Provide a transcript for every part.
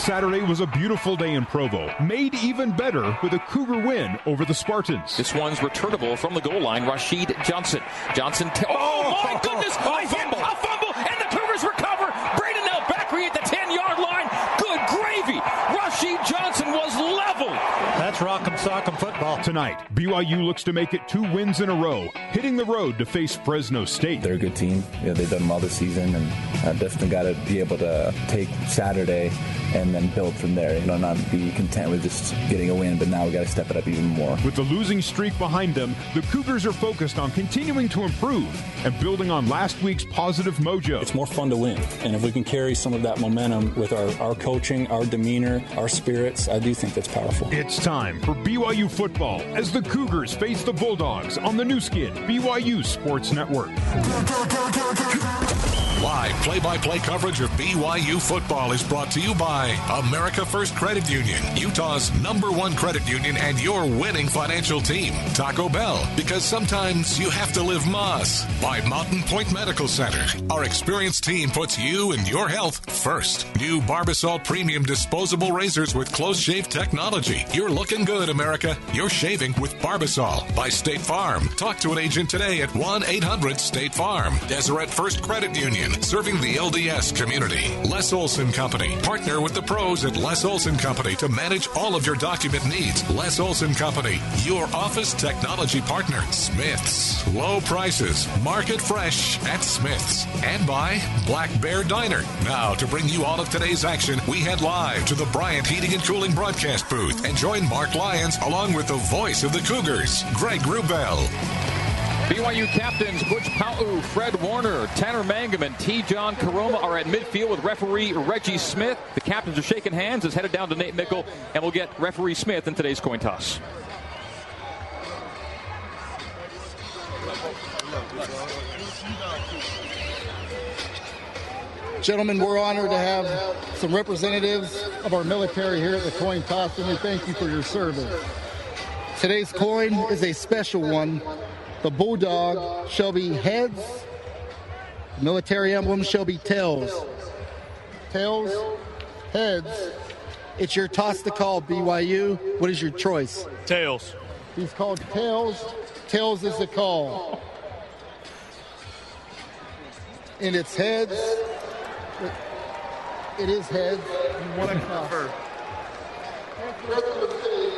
Last Saturday was a beautiful day in Provo, made even better with a Cougar win over the Spartans. This one's returnable from the goal line. Rashid Johnson. Johnson. T- oh, oh, my goodness! A fumble! A fumble! And the Cougars recover. Braden El Bakri at the 10 yard line. Good gravy. Rashid Johnson was leveled. That's rock'em sock'em football. Tonight, BYU looks to make it two wins in a row, hitting the road to face Fresno State. They're a good team. Yeah, they've done well this season, and uh, definitely got to be able to take Saturday and then build from there. You know, not be content with just getting a win, but now we got to step it up even more. With the losing streak behind them, the Cougars are focused on continuing to improve and building on last week's positive mojo. It's more fun to win, and if we can carry some of that momentum with our, our coaching, our demeanor, our spirits, I do think that's powerful. It's time for BYU football as the Cougars face the Bulldogs on the Nu Skin BYU Sports Network. Live play by play coverage of BYU football is brought to you by America First Credit Union, Utah's number one credit union and your winning financial team. Taco Bell, because sometimes you have to live Moss. By Mountain Point Medical Center. Our experienced team puts you and your health first. New Barbasol Premium Disposable Razors with close shave technology. You're looking good, America. You're shaving with Barbasol. By State Farm. Talk to an agent today at 1 800 State Farm. Deseret First Credit Union serving the LDS community. Les Olson Company. Partner with the pros at Les Olson Company to manage all of your document needs. Les Olson Company, your office technology partner. Smith's. Low prices. Market fresh at Smith's. And by Black Bear Diner. Now, to bring you all of today's action, we head live to the Bryant Heating and Cooling broadcast booth and join Mark Lyons along with the voice of the Cougars, Greg Wrubell. BYU captains Butch Pau, Fred Warner, Tanner Mangum, and Tejan Koroma are at midfield with referee Reggie Smith. The captains are shaking hands. It's headed down to Nate Meikle, and we'll get referee Smith in today's coin toss. Gentlemen, we're honored to have some representatives of our military here at the coin toss, and we thank you for your service. Today's coin is a special one. The bulldog shall be heads. Military emblem shall be tails. Tails, heads. It's your toss to call, BYU. What is your choice? Tails. He's called tails. Tails is the call. And it's heads. It is heads. You want to cover.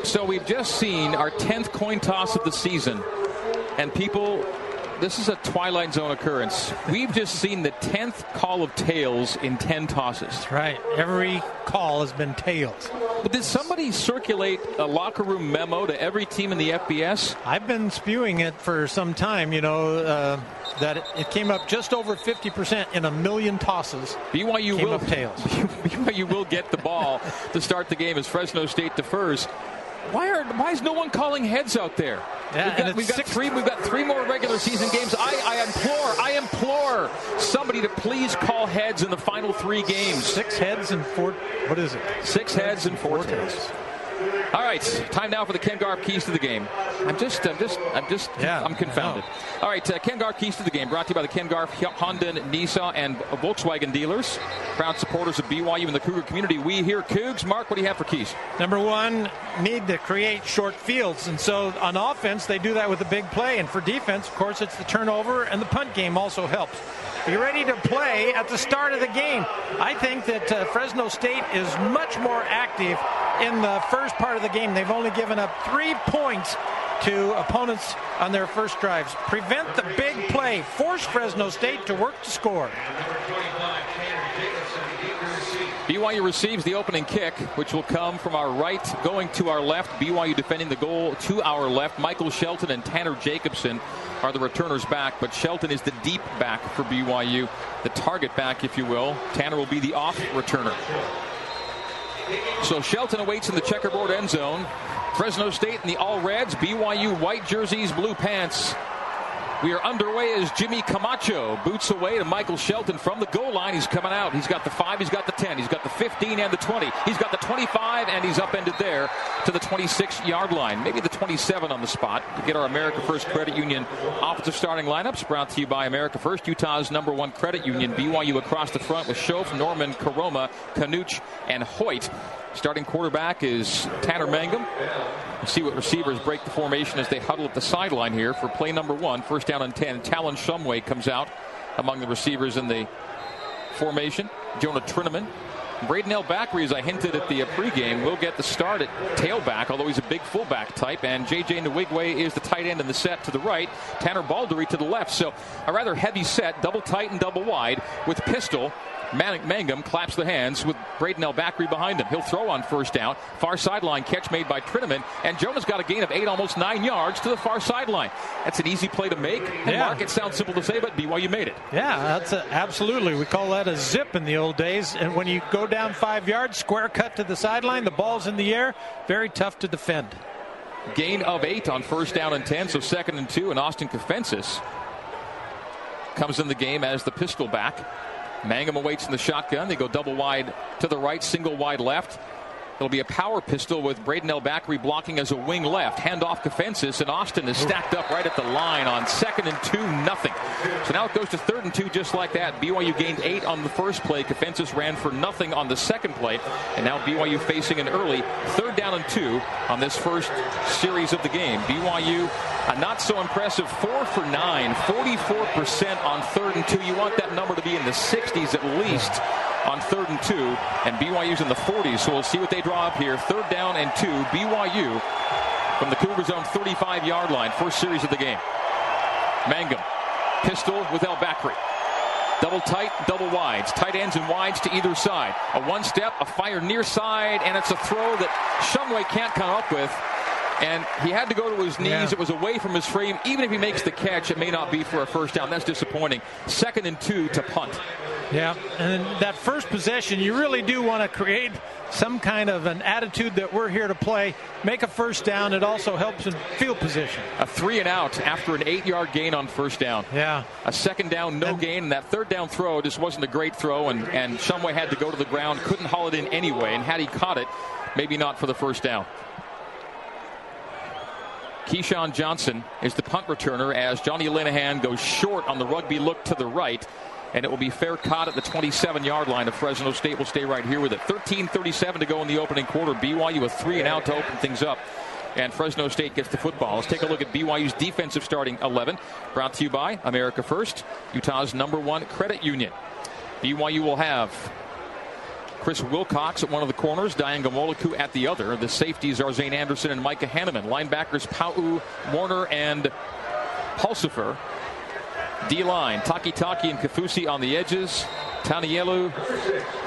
So we've just seen our 10th coin toss of the season, and people, this is a Twilight Zone occurrence. We've just seen the 10th call of tails in 10 tosses. That's right. Every call has been tails. But did somebody circulate a locker room memo to every team in the FBS? I've been spewing it for some time, you know, uh, that it, it came up just over 50% in a million tosses. BYU came will up tails. BYU will get the ball to start the game as Fresno State defers. Why are why is no one calling heads out there? Yeah, we've got, we've got three. We've got three more regular season games. I, I implore, I implore somebody to please call heads in the final three games. Six heads and four. What is it? Six heads and four tails. All right, time now for the Ken Garff keys to the game. I'm just, I'm just, I'm just, Yeah, I'm confounded. All right, uh, Ken Garff keys to the game, brought to you by the Ken Garff Honda, Nissan, and Volkswagen dealers, proud supporters of BYU and the Cougar community. We here, Cougs. Mark, what do you have for keys? Number one, need to create short fields. And so on offense, they do that with a big play. And for defense, of course, it's the turnover and the punt game also helps. Be ready to play at the start of the game. I think that uh, Fresno State is much more active in the first part of the game. They've only given up three points to opponents on their first drives. Prevent the big play. Force Fresno State to work to score. BYU receives the opening kick, which will come from our right, going to our left. BYU defending the goal to our left. Michael Shelton and Tanner Jacobson are the returners back, but Shelton is the deep back for BYU, the target back, if you will. Tanner will be the off returner. So Shelton awaits in the checkerboard end zone. Fresno State in the all reds, BYU white jerseys, blue pants. We are underway as Jimmy Camacho boots away to Michael Shelton from the goal line. He's coming out. He's got the 5, he's got the 10, he's got the 15 and the 20. He's got the 25 and he's upended there to the 26 yard line. Maybe the 27 on the spot to get our America First Credit Union offensive starting lineups brought to you by America First, Utah's number one credit union. BYU across the front with Shoaf, Norman, Koroma, Kanuch, and Hoyt. Starting quarterback is Tanner Mangum. We'll see what receivers break the formation as they huddle at the sideline here for play number one. First down and 10. Talon Shumway comes out among the receivers in the formation. Jonah Trinnaman. Braden El-Bakri, as I hinted at the pregame, will get the start at tailback, although he's a big fullback type. And J.J. Nwigwe is the tight end in the set to the right. Tanner Balderree to the left. So a rather heavy set, double tight and double wide, with pistol Mangum claps the hands with Braden El-Bakri behind him. He'll throw on first down. Far sideline catch made by Trinnaman. And Jonah's got a gain of eight, almost nine yards to the far sideline. That's an easy play to make. And yeah. Mark, it sounds simple to say, but BYU made it. Yeah, that's a, absolutely. We call that a zip in the old days. And when you go down five yards, square cut to the sideline, the ball's in the air. Very tough to defend. Gain of eight on first down and 10, so second and two. And Austin Kafentzis comes in the game as the pistol back. Mangum awaits in the shotgun. They go double wide to the right, single wide left. It'll be a power pistol with Braden El-Bakri blocking as a wing left. Hand off Kafentzis, and Austin is stacked up right at the line on second and two, nothing. So now it goes to third and two just like that. BYU gained eight on the first play. Kafentzis ran for nothing on the second play. And now BYU facing an early third down and two on this first series of the game. BYU a not so impressive four for nine, 44% on third and two. You want that number to be in the 60s at least on third and two, and BYU's in the 40s. So we'll see what they draw up here. Third down and two. BYU from the Cougars' own 35 yard line. First series of the game. Mangum. Pistol with El-Bakri. Double tight, double wides. Tight ends and wides to either side. A one step, a fire near side, and it's a throw that Shumway can't come up with and he had to go to his knees. Yeah. It was away from his frame. Even if he makes the catch, it may not be for a first down. That's disappointing. Second and two to punt. Yeah, and that first possession, you really do want to create some kind of an attitude that we're here to play. Make a first down. It also helps in field position. A three and out after an eight yard gain on first down. Yeah. A second down, no and, gain. And that third down throw just wasn't a great throw, and, and Shumway had to go to the ground, couldn't haul it in anyway. And had he caught it, maybe not for the first down. KeeSean Johnson is the punt returner as Johnny Linehan goes short on the rugby look to the right. And it will be fair caught at the 27 yard line of Fresno State. will stay right here with it. 13:37 to go in the opening quarter. BYU a three and out to open things up. And Fresno State gets the football. Let's take a look at BYU's defensive starting 11. Brought to you by America First, Utah's number one credit union. BYU will have Chris Wilcox at one of the corners, Dayan Ghanwoloku at the other. The safeties are Zane Anderson and Micah Hannemann. Linebackers Pau, Warner, and Pulsipher. D line, Takitaki and Kaufusi on the edges. Tanielu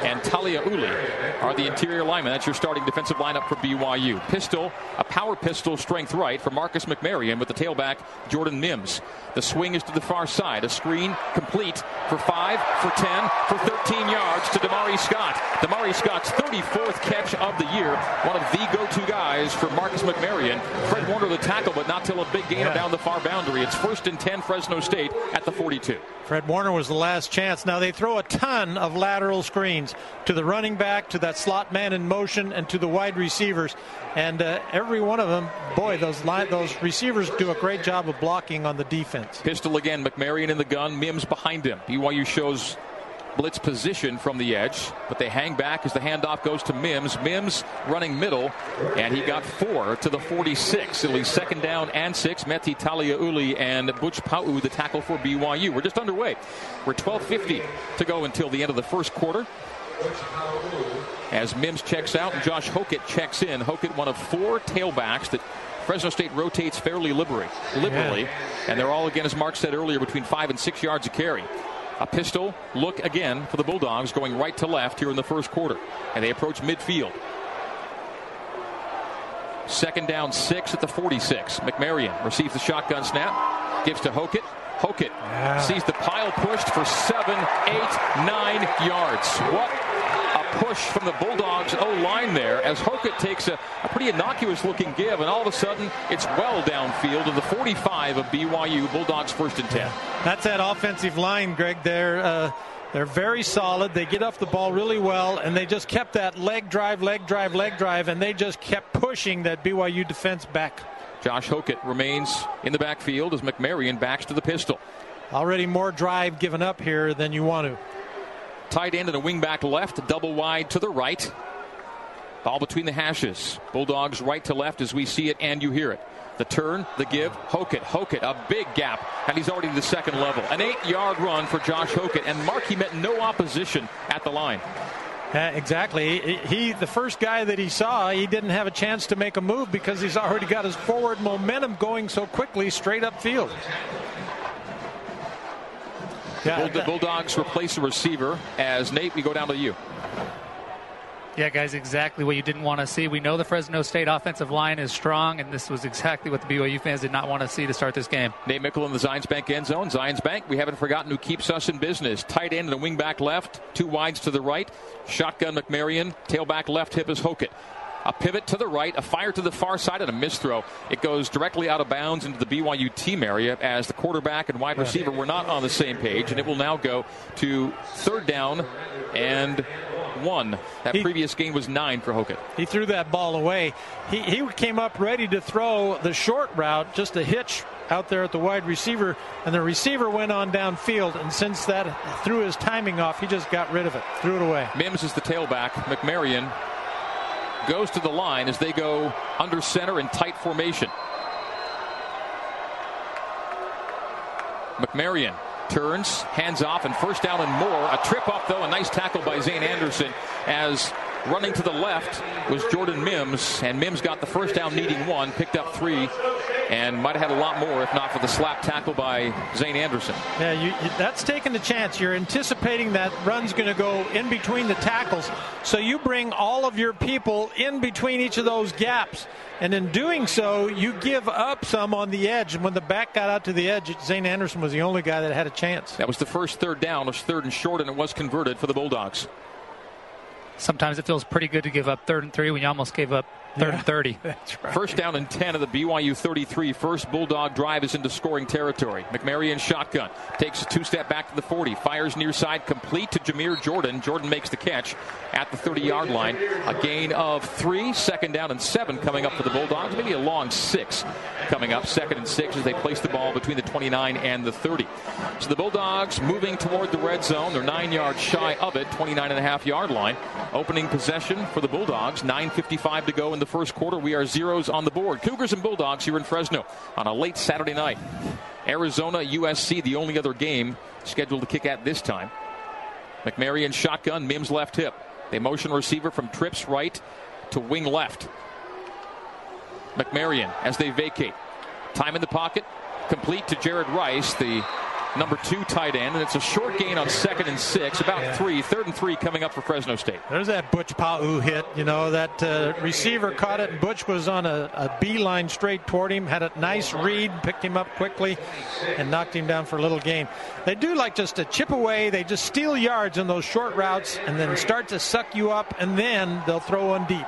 and Taliauli are the interior linemen. That's your starting defensive lineup for BYU. Pistol, a power pistol strength right for Marcus McMaryion with the tailback Jordan Mims. The swing is to the far side. A screen complete for 5, for 10, for 13 yards to Damari Scott. Damari Scott's 34th catch of the year. One of the go-to guys for Marcus McMaryion. Fred Warner the tackle, but not till a big gainer yeah. down the far boundary. It's first and 10 Fresno State at the 42. Fred Warner was the last chance. Now they throw a ton of lateral screens to the running back, to that slot man in motion, and to the wide receivers. And uh, every one of them, boy, those line, those receivers do a great job of blocking on the defense. Pistol again, McMaryion in the gun, Mims behind him. BYU shows blitz position from the edge, but they hang back as the handoff goes to Mims. Mims running middle, and he got four to the 46. It'll be second down and six. Meti Taliauli and Butch Pau, the tackle for BYU. We're just underway. We're 12.50 to go until the end of the first quarter. As Mims checks out and Josh Hokit checks in. Hokit, one of four tailbacks that Fresno State rotates fairly liberally, liberally yeah. and they're all, again, as Mark said earlier, between five and six yards a carry. A pistol look again for the Bulldogs going right to left here in the first quarter. And they approach midfield. Second down, six at the 46. McMaryion receives the shotgun snap, gives to Hokit. Hokit yeah. sees the pile pushed for seven, eight, nine yards. What a push from the Bulldogs O line there as Hokit Hokit takes a, a pretty innocuous looking give, and all of a sudden it's well downfield to the 45 of BYU. Bulldogs first and 10. That's that offensive line, Greg. They're. Uh, they're very solid. They get off the ball really well, and they just kept that leg drive, leg drive, leg drive, and they just kept pushing that BYU defense back. Josh Hokit remains in the backfield as McMaryion backs to the pistol. Already more drive given up here than you want to. Tight end and a wing back left, double wide to the right. Ball between the hashes. Bulldogs right to left as we see it and you hear it. The turn, the give, Hokit, Hokit, a big gap, and he's already to the second level. An eight-yard run for Josh Hokit, and Markey met no opposition at the line. Uh, exactly. He, he, the first guy that he saw, he didn't have a chance to make a move because he's already got his forward momentum going so quickly straight upfield. Yeah, the Bulldogs replace the receiver as Nate. We go down to you. Yeah, guys, exactly what you didn't want to see. We know the Fresno State offensive line is strong, and this was exactly what the BYU fans did not want to see to start this game. Nate Meikle in the Zions Bank end zone. Zions Bank, we haven't forgotten who keeps us in business. Tight end and a wing back left, two wides to the right. Shotgun McMaryion, tailback left hip is Hokit. A pivot to the right, a fire to the far side, and a misthrow. It goes directly out of bounds into the BYU team area as the quarterback and wide receiver were not on the same page, and it will now go to third down and one. That he, previous game was nine for Hokit. He threw that ball away. He, he came up ready to throw the short route, just a hitch out there at the wide receiver, and the receiver went on downfield. And since that threw his timing off, he just got rid of it, threw it away. Mims is the tailback. McMaryion goes to the line as they go under center in tight formation. McMaryion turns, hands off, and first down and more. A trip up, though, a nice tackle by Zane Anderson as running to the left was Jordan Mims, and Mims got the first down, needing one, picked up three, and might have had a lot more if not for the slap tackle by Zane Anderson. Yeah, you, you, that's taking the chance. You're anticipating that run's going to go in between the tackles, so you bring all of your people in between each of those gaps. And in doing so, you give up some on the edge. And when the back got out to the edge, Zane Anderson was the only guy that had a chance. That was the first third down. It was third and short, and it was converted for the Bulldogs sometimes it feels pretty good to give up third and three when you almost gave up third yeah, and 30. Right. First down and 10 of the BYU 33. First Bulldog drive is into scoring territory. McMaryion shotgun. Takes a two step back to the 40. Fires near side complete to Jameer Jordan. Jordan makes the catch at the 30 yard line. A gain of three. Second down and seven coming up for the Bulldogs. Maybe a long six coming up. Second and six as they place the ball between the 29 and the 30. So the Bulldogs moving toward the red zone. They're nine yards shy of it, 29 and a half yard line. Opening possession for the Bulldogs. 9.55 to go in the first quarter. We are zeros on the board. Cougars and Bulldogs here in Fresno on a late Saturday night. Arizona, USC, the only other game scheduled to kick at this time. McMaryion shotgun, Mims left hip. They motion receiver from trips right to wing left. McMaryion as they vacate. Time in the pocket. Complete to Jared Rice, the number two tight end, and it's a short gain on second and six, about yeah. three, third and three coming up for Fresno State. There's that Butch Pau hit. You know, that uh, receiver caught it, and Butch was on a, a beeline straight toward him, had a nice read, picked him up quickly, and knocked him down for a little gain. They do like just to chip away, they just steal yards in those short routes and then start to suck you up, and then they'll throw one deep.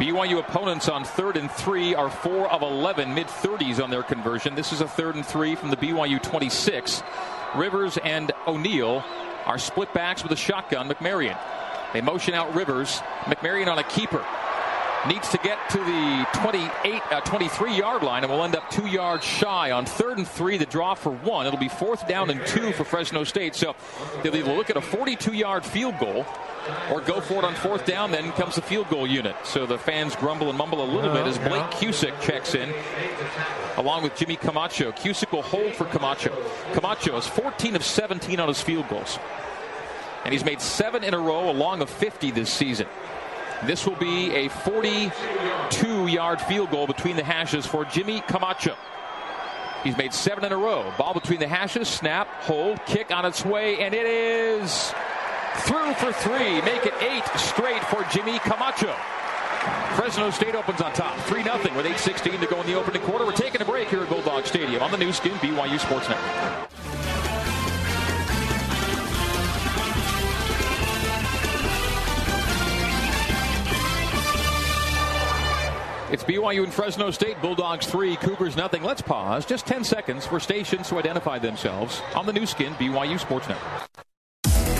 BYU opponents on third and three are four of 11, mid 30s on their conversion. This is a third and three from the BYU 26. Rivers and O'Neill are split backs with a shotgun. McMaryion. They motion out Rivers. McMaryion on a keeper. Needs to get to the 28, uh, 23 yard line and will end up two yards shy on third and three. The draw for one. It'll be fourth down and two for Fresno State. So they'll either look at a 42 yard field goal or go for it on fourth down. Then comes the field goal unit. So the fans grumble and mumble a little bit as Blake Cusick checks in along with Jimmy Camacho. Cusick will hold for Camacho. Camacho is 14 of 17 on his field goals. And he's made seven in a row along of 50 this season. This will be a 42 yard field goal between the hashes for Jimmy Camacho. He's made seven in a row. Ball between the hashes, snap, hold, kick on its way, and it is through for three. Make it eight straight for Jimmy Camacho. Fresno State opens on top, 3 0 with 8.16 to go in the opening quarter. We're taking a break here at Bulldog Stadium on the Nu Skin BYU Sports Network. It's BYU and Fresno State. Bulldogs 3, Cougars nothing. Let's pause just 10 seconds for stations to identify themselves on the Nu Skin BYU Sports Network.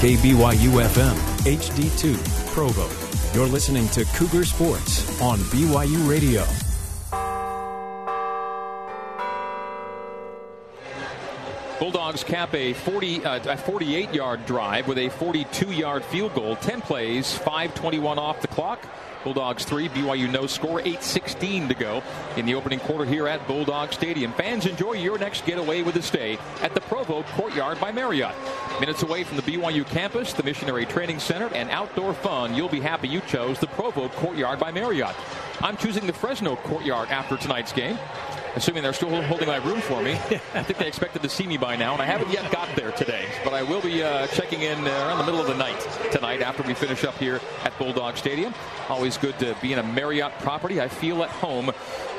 KBYU FM, HD2, Provo. You're listening to Cougar Sports on BYU Radio. Bulldogs cap a 40 uh, a 48 yard drive with a 42 yard field goal. 10 plays, 5:21 off the clock. Bulldogs 3, BYU no score, 8.16 to go in the opening quarter here at Bulldog Stadium. Fans, enjoy your next getaway with a stay at the Provo Courtyard by Marriott. Minutes away from the BYU campus, the Missionary Training Center, and outdoor fun. You'll be happy you chose the Provo Courtyard by Marriott. I'm choosing the Fresno Courtyard after tonight's game assuming they're still holding my room for me. I think they expected to see me by now, and I haven't yet got there today. But I will be uh, checking in uh, around the middle of the night tonight after we finish up here at Bulldog Stadium. Always good to be in a Marriott property. I feel at home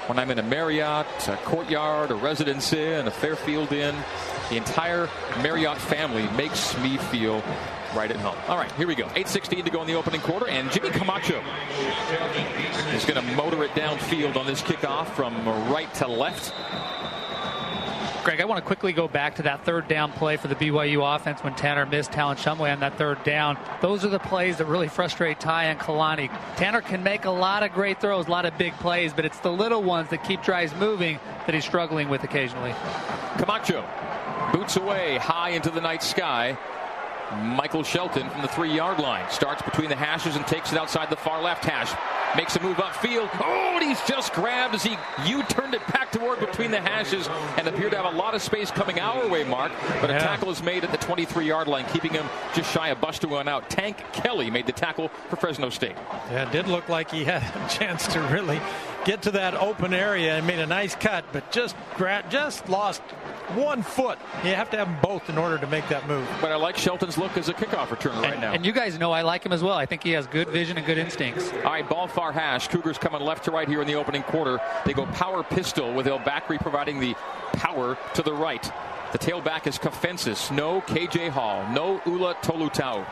when I'm in a Marriott, a Courtyard, a Residence Inn, a Fairfield Inn. The entire Marriott family makes me feel right at home. All right, here we go. 8.16 to go in the opening quarter, and Jimmy Camacho is going to motor it downfield on this kickoff from right to left. Greg, I want to quickly go back to that third down play for the BYU offense when Tanner missed Talon Shumway on that third down. Those are the plays that really frustrate Ty and Kalani. Tanner can make a lot of great throws, a lot of big plays, but it's the little ones that keep drives moving that he's struggling with occasionally. Camacho boots away high into the night sky. Michael Shelton from the three yard line starts between the hashes and takes it outside the far left hash. Makes a move upfield. Oh, and he's just grabbed as he U turned it back toward between the hashes and appeared to have a lot of space coming our way, Mark. But a tackle is made at the 23 yard line, keeping him just shy of busting one out. Tank Kelly made the tackle for Fresno State. Yeah, it did look like he had a chance to really get to that open area and made a nice cut, but just gra- just lost one foot. You have to have them both in order to make that move. But I like Shelton's look as a kickoff returner right now. And you guys know I like him as well. I think he has good vision and good instincts. All right, ball far hash. Cougars coming left to right here in the opening quarter. They go power pistol with El Bakri providing the power to the right. The tailback is Kafentzis. No KJ Hall. No Ula Tolutau.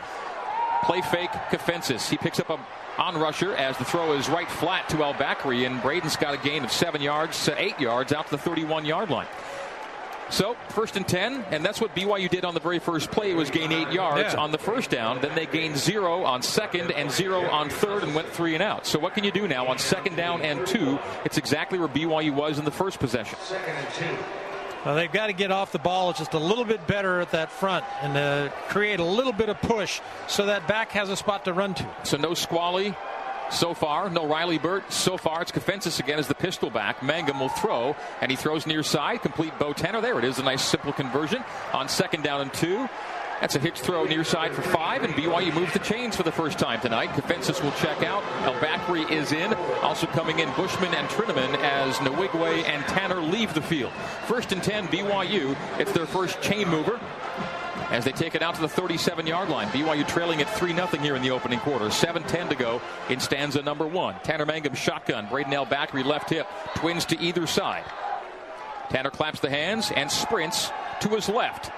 Play fake Kafentzis. He picks up a on rusher as the throw is right flat to El Bakri, and Braden's got a gain of seven yards, to eight yards out to the 31 yard line. So first and ten, and that's what BYU did on the very first play was gain eight yards Yeah. on the first down. Then they gained zero on second and zero on third and went three and out. So what can you do now on second down and two? It's exactly where BYU was in the first possession. Well, they've got to get off the ball just a little bit better at that front and uh, create a little bit of push so that back has a spot to run to. So no Squally so far. No Riley Burt so far. It's Kafentzis again as the pistol back. Mangum will throw, and he throws near side. Complete Bo Tanner. There it is. A nice simple conversion on second down and two. That's a hitch throw near side for five, and BYU moves the chains for the first time tonight. Kafentzis will check out. El Bakri is in. Also coming in Bushman and Trinnaman as Nwigwe and Tanner leave the field. First and 10, BYU. It's their first chain mover as they take it out to the 37 yard line. BYU trailing at 3 0 here in the opening quarter. 7 10 to go in stanza number one. Tanner Mangum shotgun. Braden El Bakri left hip. Twins to either side. Tanner claps the hands and sprints to his left.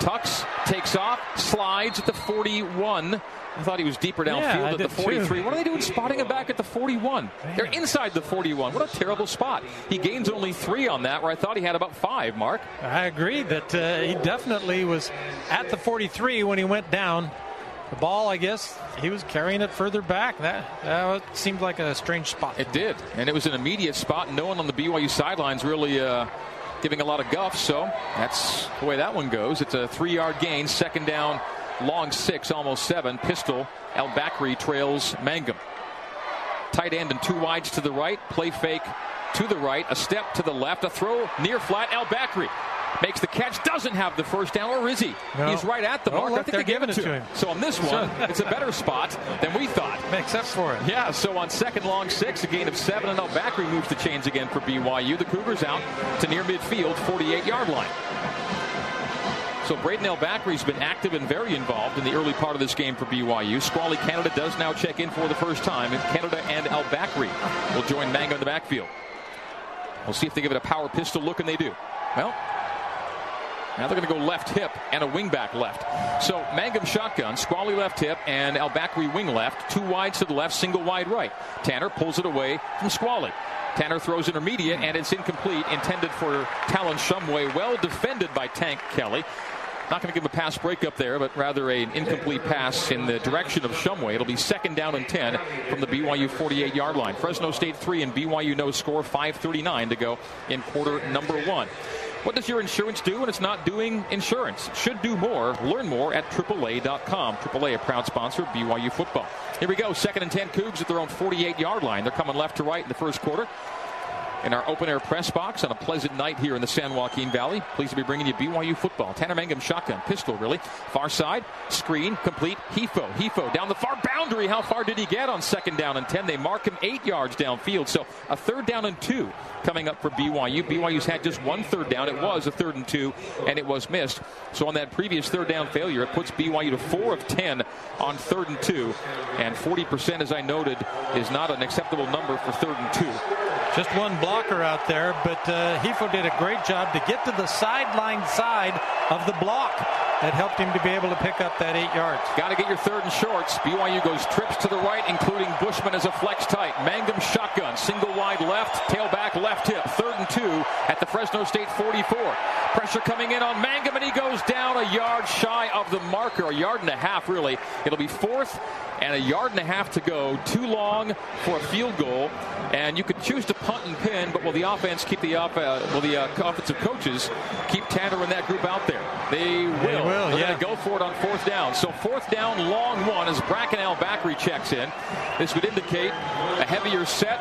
Tucks, takes off, slides at the 41. I thought he was deeper Yeah, downfield I at the did too. 43. What are they doing spotting him back at the 41? They're inside the 41. What a terrible spot. He gains only three on that, where I thought he had about five, Mark. I agree that uh, he definitely was at the 43 when he went down. The ball, I guess, he was carrying it further back. That, that seemed like a strange spot. It did, and it was an immediate spot. No one on the BYU sidelines really uh, giving a lot of guff, so that's the way that one goes. It's a three yard gain, second down, long six, almost seven. Pistol, El Bakri trails Mangum. Tight end and two wides to the right, play fake to the right, a step to the left, a throw near flat. El Bakri makes the catch, doesn't have the first down, or is he? No. He's right at the Oh, mark. I think they're giving it to him. him. So on this one, it's a better spot than we thought. Makes up for it. Yeah, so on second long six, a gain of seven, and now Bakri moves the chains again for BYU. The Cougars out to near midfield, 48 yard line. So Braden El Bakri's been active and very involved in the early part of this game for BYU. Squally Canada does now check in for the first time. And Canada and El Bakri will join Mangum in the backfield. We'll see if they give it a power pistol look, and they do. Well, Now they're going to go left hip and a wingback left. So Mangum shotgun, Squally left hip, and El Bakri wing left. Two wides to the left, single wide right. Tanner pulls it away from Squally. Tanner throws intermediate, and it's incomplete, intended for Talon Shumway. Well defended by Tank Kelly. Not going to give a pass breakup there, but rather an incomplete pass in the direction of Shumway. It'll be second down and 10 from the BYU 48 yard line. Fresno State 3 and BYU no score, 5.39 to go in quarter number one. What does your insurance do when it's not doing insurance? Should do more. Learn more at AAA.com. AAA, a proud sponsor of BYU football. Here we go. Second and 10 Cougs at their own 48 yard line. They're coming left to right in the first quarter in our open air press box on a pleasant night here in the San Joaquin Valley. Pleased to be bringing you BYU football. Tanner Mangum shotgun, pistol really. Far side, screen, complete. Hifo, Hifo down the far boundary. How far did he get on second down and 10? They mark him eight yards downfield. So a third down and two coming up for BYU. BYU's had just one third down. It was a third and two, and it was missed. So on that previous third down failure, it puts BYU to four of 10 on third and two. And 40%, as I noted, is not an acceptable number for third and two. Just one blocker out there, but uh, Hifo did a great job to get to the sideline side of the block. That helped him to be able to pick up that eight yards. Got to get your third and shorts. BYU goes trips to the right, including Bushman as a flex tight. Mangum shotgun, single wide left, tailback left hip. Third and two at the Fresno State 44. Pressure coming in on Mangum, and he goes down a yard shy of the marker, a yard and a half, really. It'll be fourth and a yard and a half to go. Too long for a field goal, and you could choose to punt and pin, but will the offense keep the off, uh, will the uh, offensive coaches keep Tanner and that group out there? They will. They will They're yeah. going to go for it on fourth down. So fourth down, long one as Braden El Bakri checks in. This would indicate a heavier set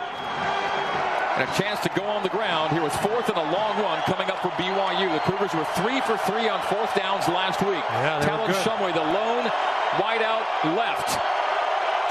and a chance to go on the ground here was fourth and a long one coming up for BYU. The Cougars were three for three on fourth downs last week. Yeah, Talon. Shumway, the lone wide out left.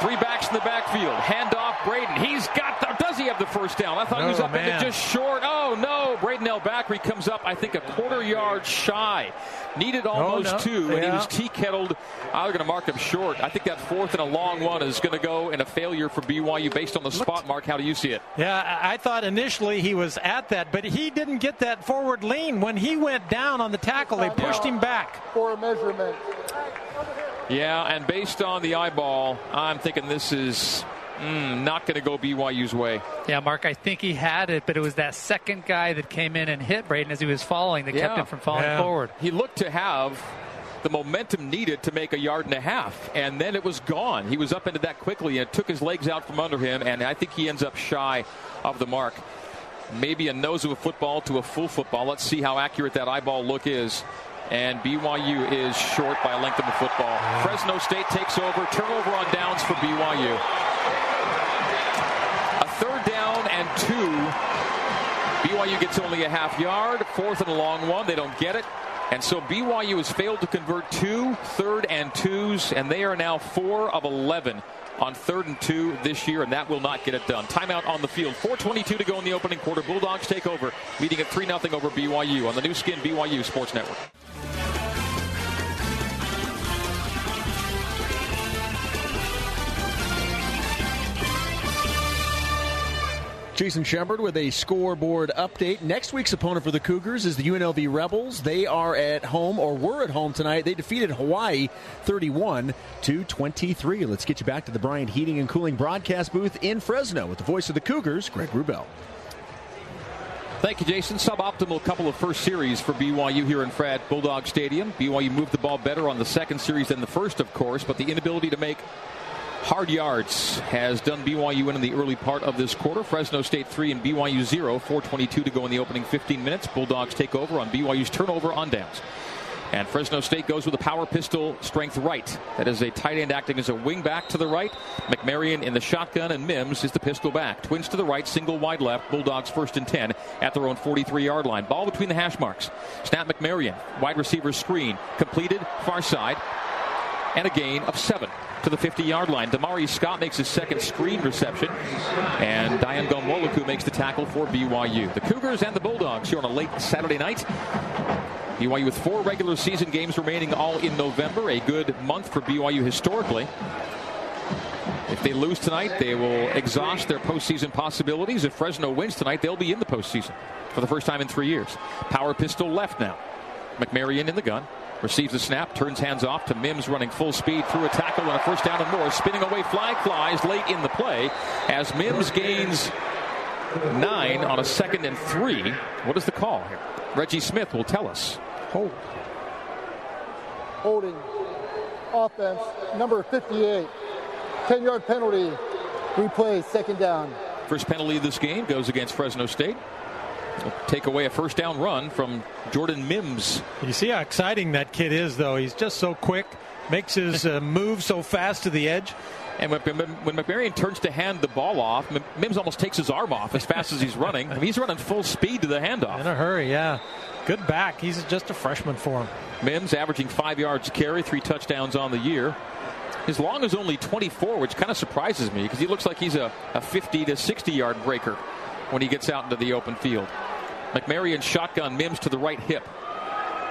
Three backs in the backfield. Hand off Braden. He's got the, does he have the first down? I thought he was up into man. just short. Oh no. Braden El Bakri comes up, I think, a quarter yard shy. Needed almost no. two, and he was tea kettled. I'm going to mark him short. I think that fourth and a long one is going to go in a failure for BYU based on the spot mark. How do you see it? Yeah, I I thought initially he was at that, but he didn't get that forward lean. When he went down on the tackle, they pushed him back. For a measurement. Yeah, and based on the eyeball, I'm thinking this is mm, not going to go BYU's way. Yeah, Mark, I think he had it, but it was that second guy that came in and hit Braden as he was falling that kept him from falling Yeah. forward. He looked to have the momentum needed to make a yard and a half, and then it was gone. He was up into that quickly and it took his legs out from under him, and I think he ends up shy of the mark. Maybe a nose of a football to a full football. Let's see how accurate that eyeball look is. And BYU is short by a length of the football. Fresno State takes over. Turnover on downs for BYU. A third down and two. BYU gets only a half yard. Fourth and a long one. They don't get it. And so BYU has failed to convert two third and twos, and they are now four of 11 on third and two this year, and that will not get it done. Timeout on the field. 4.22 to go in the opening quarter. Bulldogs take over, leading at 3 0 over BYU on the Nu Skin BYU Sports Network. Jason Shepard with a scoreboard update. Next week's opponent for the Cougars is the UNLV Rebels. They are at home or were at home tonight. They defeated Hawaii 31 to 23. Let's get you back to the Bryant Heating and Cooling broadcast booth in Fresno with the voice of the Cougars, Greg Wrubell. Thank you, Jason. Suboptimal couple of first series for BYU here in Fred Bulldog Stadium. BYU moved the ball better on the second series than the first, of course, but the inability to make hard yards has done BYU in, in the early part of this quarter. Fresno State 3 and BYU 0. 4.22 to go in the opening 15 minutes. Bulldogs take over on BYU's turnover on downs. And Fresno State goes with a power pistol strength right. That is a tight end acting as a wing back to the right. McMaryion in the shotgun, and Mims is the pistol back. Twins to the right, single wide left. Bulldogs first and 10 at their own 43 yard line. Ball between the hash marks. Snap McMaryion. Wide receiver screen. Completed. Far side. And a gain of seven to the 50 yard line. Damari Scott makes his second screen reception. And Dayan Ghanwoloku makes the tackle for BYU. The Cougars and the Bulldogs here on a late Saturday night. BYU with four regular season games remaining all in November. A good month for BYU historically. If they lose tonight, they will exhaust their postseason possibilities. If Fresno wins tonight, they'll be in the postseason for the first time in three years. Power pistol left now. McMaryion in the gun. Receives the snap, turns hands off to Mims running full speed through a tackle and a first down and more. Spinning away, flag flies late in the play as Mims gains nine on a second and three. What is the call here? Reggie Smith will tell us. Hold. Holding. Offense, number 58. 10 yard penalty. Replay, second down. First penalty of this game goes against Fresno State. Take away a first down run from Jordan Mims. You see how exciting that kid is, though. He's just so quick, makes his uh, move so fast to the edge. And when, when McMaryion turns to hand the ball off, Mims almost takes his arm off as fast as he's running. I mean, he's running full speed to the handoff. In a hurry, yeah. Good back. He's just a freshman for him. Mims averaging five yards carry, three touchdowns on the year. His long is only 24, which kind of surprises me because he looks like he's a, a 50 to 60 yard breaker when he gets out into the open field. McMaryion shotgun Mims to the right hip.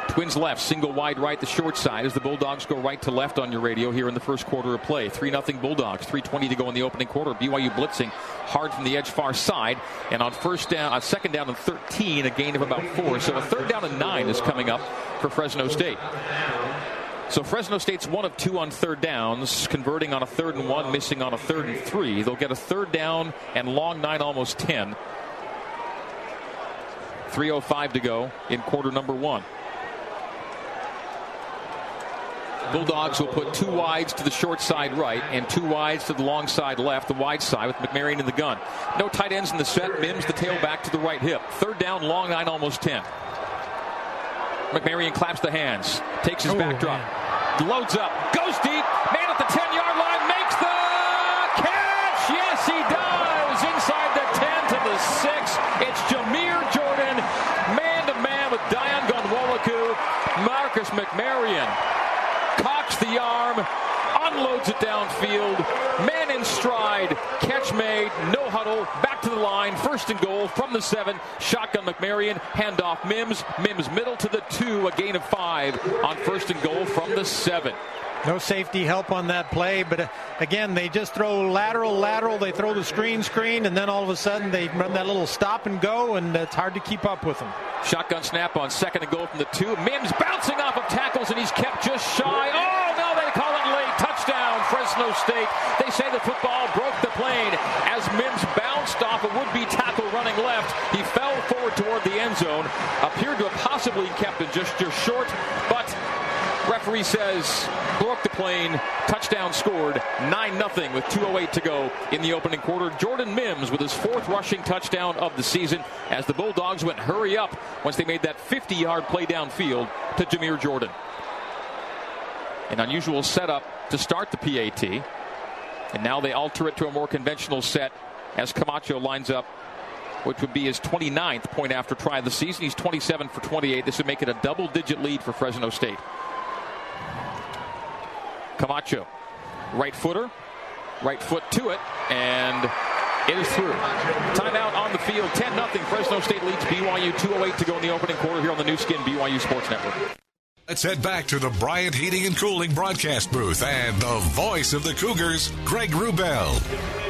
Twins left, single wide right, the short side as the Bulldogs go right to left on your radio here in the first quarter of play. 3 0 Bulldogs, 3.20 to go in the opening quarter. BYU blitzing hard from the edge far side. And on first down, a second down and 13, a gain of about four. So a third down and nine is coming up for Fresno State. So Fresno State's one of two on third downs, converting on a third and one, missing on a third and three. They'll get a third down and long nine, almost 10. 3.05 to go in quarter number one. Bulldogs will put two wides to the short side right and two wides to the long side left, the wide side with McMaryion in the gun. No tight ends in the set. Mims the tailback to the right hip. Third down, long nine, almost 10. McMaryion claps the hands, takes his oh, backdrop, man. Loads up, goes deep, man at the 10 yard line, makes the catch. Yes, he does. Inside the 10 to the 6. It's Jameer Jordan, man to man with Dayan Ghanwoloku. Marcus McMaryion cocks the arm, unloads it downfield, man in stride, catch made, no huddle, back to the line, first and goal from the seven, shotgun McMaryion, handoff Mims, Mims middle to the two, a gain of five on first and goal from the seven. No safety help on that play, but uh, again, they just throw lateral, lateral. They throw the screen, screen, and then all of a sudden they run that little stop and go, and it's hard to keep up with them. Shotgun snap on second and goal from the two. Mims bouncing off of tackles, and he's kept just shy. Oh, no, they call it late. Touchdown, Fresno State. They say the football broke the plane as Mims bounced off a would-be tackle running left. He fell forward toward the end zone, appeared to have possibly kept it just, just short, but Referee says broke the plane. Touchdown scored. 9 0 with 2.08 to go in the opening quarter. Jordan Mims with his fourth rushing touchdown of the season as the Bulldogs went hurry up once they made that 50 yard play downfield to Jameer Jordan. An unusual setup to start the PAT. And now they alter it to a more conventional set as Camacho lines up which would be his 29th point after try of the season. He's 27 for 28. This would make it a double digit lead for Fresno State. Camacho, right footer, right foot to it, and it is through. Timeout on the field, 10 0. Fresno State leads BYU 208 to go in the opening quarter here on the Nu Skin BYU Sports Network. Let's head back to the Bryant Heating and Cooling broadcast booth and the voice of the Cougars, Greg Wrubell.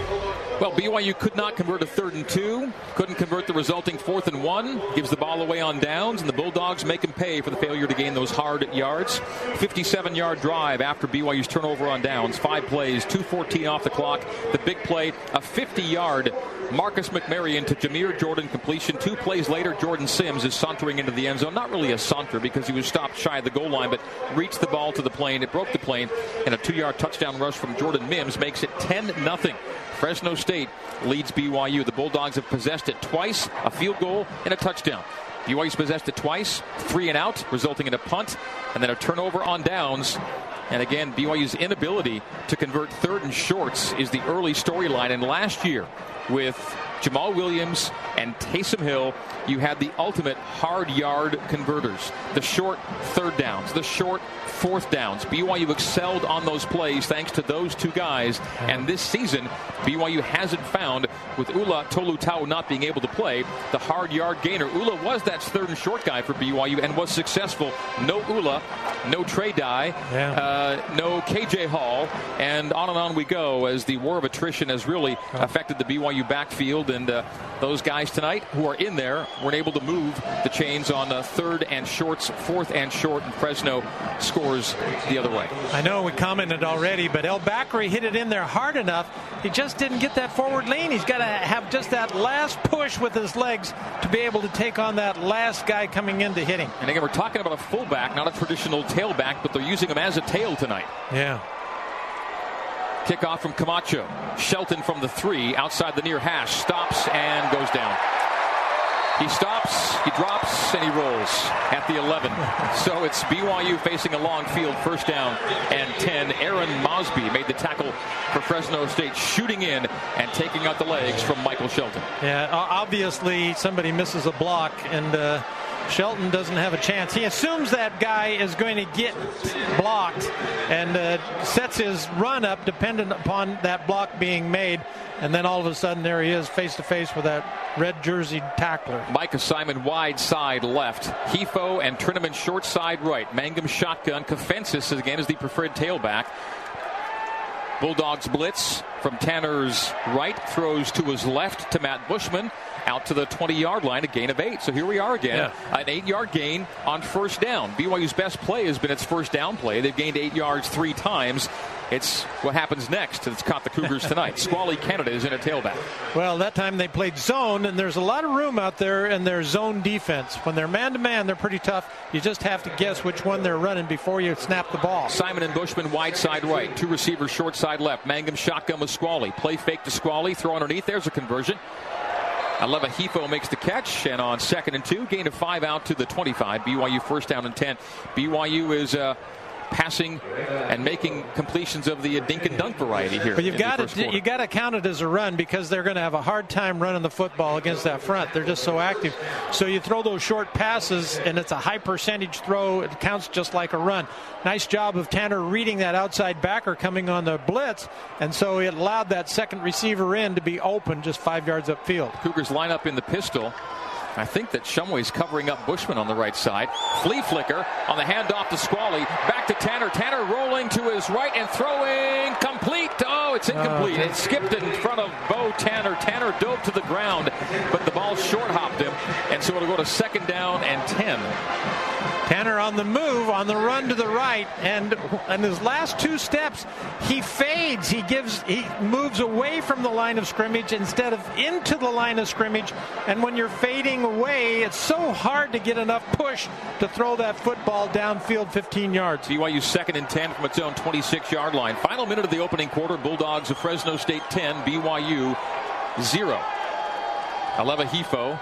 Well, BYU could not convert a third and two, couldn't convert the resulting fourth and one, gives the ball away on downs, and the Bulldogs make him pay for the failure to gain those hard yards. 57 yard drive after BYU's turnover on downs, five plays, 2.14 off the clock. The big play, a 50 yard Marcus McMaryion to Jameer Jordan completion. Two plays later, Jordan Mims is sauntering into the end zone. Not really a saunter because he was stopped shy of the goal line, but reached the ball to the plane. It broke the plane, and a two yard touchdown rush from Jordan Mims makes it 10 0. Fresno State leads BYU. The Bulldogs have possessed it twice, a field goal, and a touchdown. BYU's possessed it twice, three and out, resulting in a punt, and then a turnover on downs. And again, BYU's inability to convert third and shorts is the early storyline. And last year, with Jamaal Williams and Taysom Hill, you had the ultimate hard yard converters. The short third downs, the short fourth downs. BYU excelled on those plays thanks to those two guys. And this season, BYU hasn't found, with Ula Tolutau not being able to play, the hard yard gainer. Ula was that third and short guy for BYU and was successful. No Ula, no Trey Dye, yeah. uh, no KJ Hall, and on and on we go as the war of attrition has really affected the BYU backfield, and uh, those guys tonight who are in there weren't able to move the chains on uh, third and shorts, fourth and short, and Fresno scores the other way. I know we commented already, but El Bakri hit it in there hard enough. He just didn't get that forward lean. He's got to have just that last push with his legs to be able to take on that last guy coming in to hit him. And again, we're talking about a fullback, not a traditional tailback, but they're using him as a tail tonight. Yeah. Kickoff from Camacho. Shelton from the three, outside the near hash, stops and goes down. He stops, he drops, and he rolls at the 11. So it's BYU facing a long field, first down and 10. Aaron Mosby made the tackle for Fresno State, shooting in and taking out the legs from Michael Shelton. Yeah, obviously somebody misses a block, and uh, Shelton doesn't have a chance. He assumes that guy is going to get blocked and uh, sets his run up dependent upon that block being made. And then all of a sudden, there he is face to face with that red jersey tackler. Micah Simon wide side left. Hifo and Trinnaman short side right. Mangum shotgun. Kafentzis again is the preferred tailback. Bulldogs blitz from Tanner's right, throws to his left to Matt Bushman, out to the 20 yard line, a gain of eight. So here we are again, yeah. an eight yard gain on first down. BYU's best play has been its first down play. They've gained eight yards three times. It's what happens next. It's caught the Cougars tonight. Squally Canada is in a tailback. Well, that time they played zone, and there's a lot of room out there in their zone defense. When they're man to man, they're pretty tough. You just have to guess which one they're running before you snap the ball. Simon and Bushman wide side right, two receivers short side left. Mangum shotgun with Squally. Play fake to Squally, throw underneath. There's a conversion. Aleva Hifo makes the catch, and on second and two, gain of five out to the 25. BYU first down and 10. BYU is. Uh, passing and making completions of the dink and dunk variety here. But you've got to you got to count it as a run because they're going to have a hard time running the football against that front. They're just so active. So you throw those short passes and it's a high percentage throw. It counts just like a run. Nice job of Tanner reading that outside backer coming on the blitz, and so it allowed that second receiver in to be open just five yards upfield. Cougars line up in the pistol. I think that Shumway's covering up Bushman on the right side. Flea flicker on the handoff to Squally. Back to Tanner. Tanner rolling to his right and throwing complete. Oh, it's incomplete. Uh, it skipped in front of Bo Tanner. Tanner dove to the ground, but the ball short hopped him. And so it'll go to second down and 10. Tanner on the move, on the run to the right, and in his last two steps, he fades. He gives, he moves away from the line of scrimmage instead of into the line of scrimmage. And when you're fading away, it's so hard to get enough push to throw that football downfield 15 yards. BYU second and 10 from its own 26 yard line. Final minute of the opening quarter. Bulldogs of Fresno State 10, BYU 0. Aleva Hifo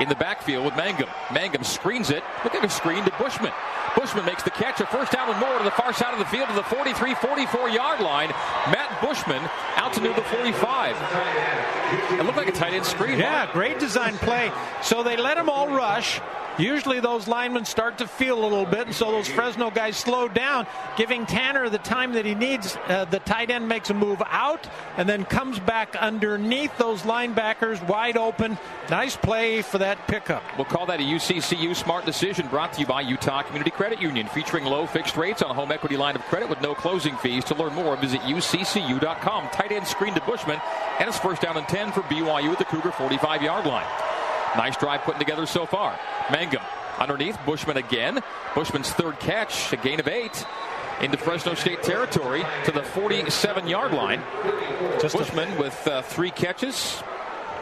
in the backfield with Mangum. Mangum screens it. Look at a screen to Bushman. Bushman makes the catch. A first down and more to the far side of the field to the 43 44 yard line. Matt Bushman out to near the 45. It looked like a tight end screen. Yeah, great design play. So they let them all rush. Usually those linemen start to feel a little bit, and so those Fresno guys slow down, giving Tanner the time that he needs. Uh, the tight end makes a move out and then comes back underneath those linebackers wide open. Nice play for that pickup. We'll call that a UCCU smart decision brought to you by Utah Community Credit Union, featuring low fixed rates on a home equity line of credit with no closing fees. To learn more, visit uccu.com. Tight end screen to Bushman, and it's first down and 10 for BYU at the Cougar 45 yard line. Nice drive putting together so far. Mangum underneath. Bushman again. Bushman's third catch, a gain of eight into Fresno State territory to the 47 yard line. Just Bushman with uh, three catches,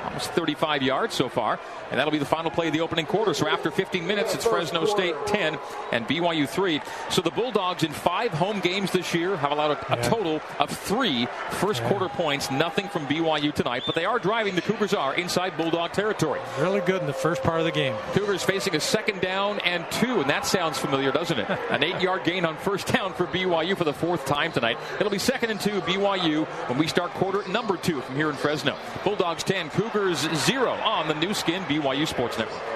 almost 35 yards so far. And that'll be the final play of the opening quarter. So after 15 minutes, it's Fresno State 10 and BYU 3. So the Bulldogs in five home games this year have allowed a, a total of three first yeah. quarter points. Nothing from BYU tonight, but they are driving. The Cougars are inside Bulldog territory. Really good in the first part of the game. Cougars facing a second down and two, and that sounds familiar, doesn't it? An eight yard gain on first down for BYU for the fourth time tonight. It'll be second and two BYU when we start quarter number two from here in Fresno. Bulldogs 10, Cougars 0 on the Nu Skin BYU Sports Network.